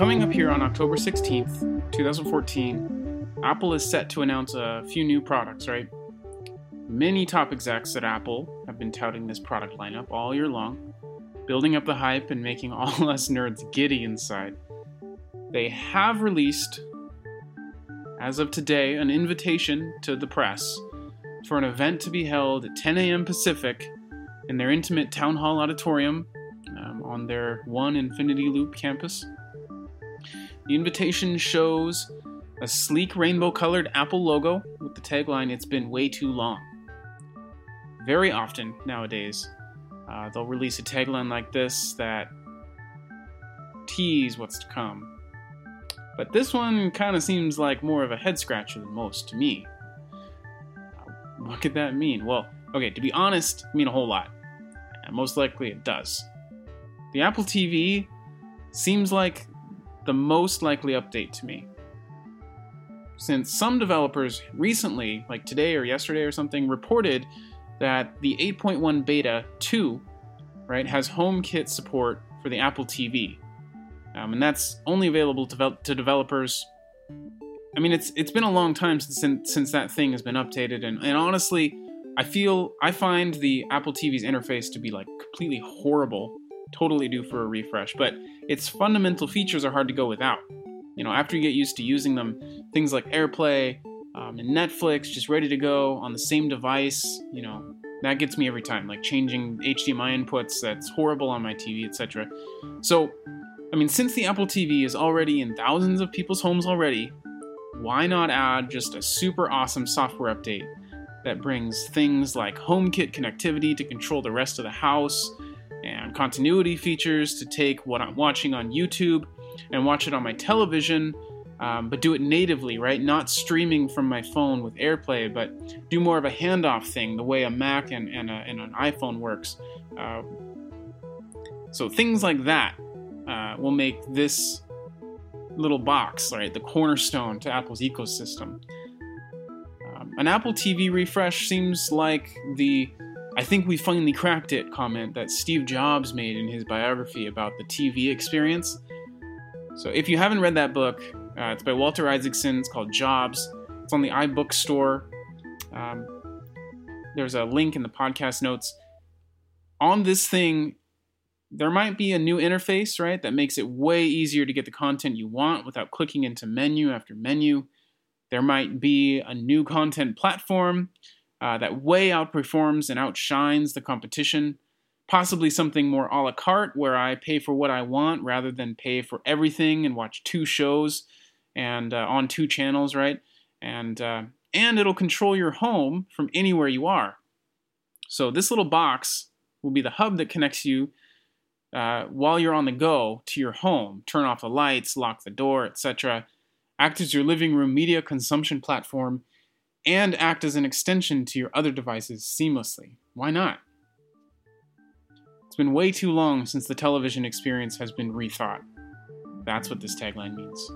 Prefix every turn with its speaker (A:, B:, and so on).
A: coming up here on October 16th, 2014, Apple is set to announce a few new products, right? Many top execs at Apple have been touting this product lineup all year long, building up the hype and making all us nerds giddy inside. They have released, as of today, an invitation to the press for an event to be held at 10 a.m. Pacific in their intimate town hall auditorium um, on their One Infinite Loop campus. The invitation shows a sleek rainbow colored Apple logo with the tagline, It's been way too long. Very often nowadays, uh, they'll release a tagline like this that tease what's to come. But this one kind of seems like more of a head scratcher than most to me. What could that mean? Well, okay, to be honest, mean a whole lot. And most likely it does. The Apple TV seems like the most likely update to me. Since some developers recently, like today or yesterday or something, reported that the 8.1 beta 2, right, has HomeKit support for the Apple TV. Um, and that's only available to, to developers. I mean, it's it's been a long time since since that thing has been updated, and, and honestly, I feel I find the Apple TV's interface to be like completely horrible totally due for a refresh, but its fundamental features are hard to go without. You know, after you get used to using them, things like AirPlay um, and Netflix just ready to go on the same device, you know, that gets me every time. Like changing HDMI inputs, that's horrible on my TV, etc. So, I mean, since the Apple TV is already in thousands of people's homes already, why not add just a super awesome software update that brings things like HomeKit connectivity to control the rest of the house? Continuity features to take what I'm watching on YouTube and watch it on my television, um, but do it natively, right? Not streaming from my phone with AirPlay, but do more of a handoff thing, the way a Mac and, and, a, and an iPhone works. Uh, so things like that uh, will make this little box, right, the cornerstone to Apple's ecosystem. Um, an Apple TV refresh seems like the I think we finally cracked it comment that Steve Jobs made in his biography about the TV experience. So if you haven't read that book, uh, it's by Walter Isaacson. It's called Jobs. It's on the iBookstore. Um, there's a link in the podcast notes. On this thing, there might be a new interface, right, that makes it way easier to get the content you want without clicking into menu after menu. There might be a new content platform uh, that way outperforms and outshines the competition. Possibly something more a la carte where I pay for what I want rather than pay for everything and watch two shows and uh, on two channels, right? And uh, and it'll control your home from anywhere you are. So this little box will be the hub that connects you uh, while you're on the go to your home. Turn off the lights, lock the door, etc. Act as your living room media consumption platform and act as an extension to your other devices seamlessly. Why not? It's been way too long since the television experience has been rethought. That's what this tagline means.